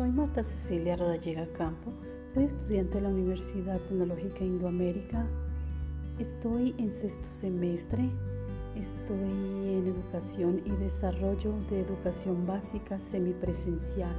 Soy Marta Cecilia Rodallega Campo, soy estudiante de la Universidad Tecnológica Indoamérica. Estoy en sexto semestre, estoy en educación y desarrollo de educación básica semipresencial.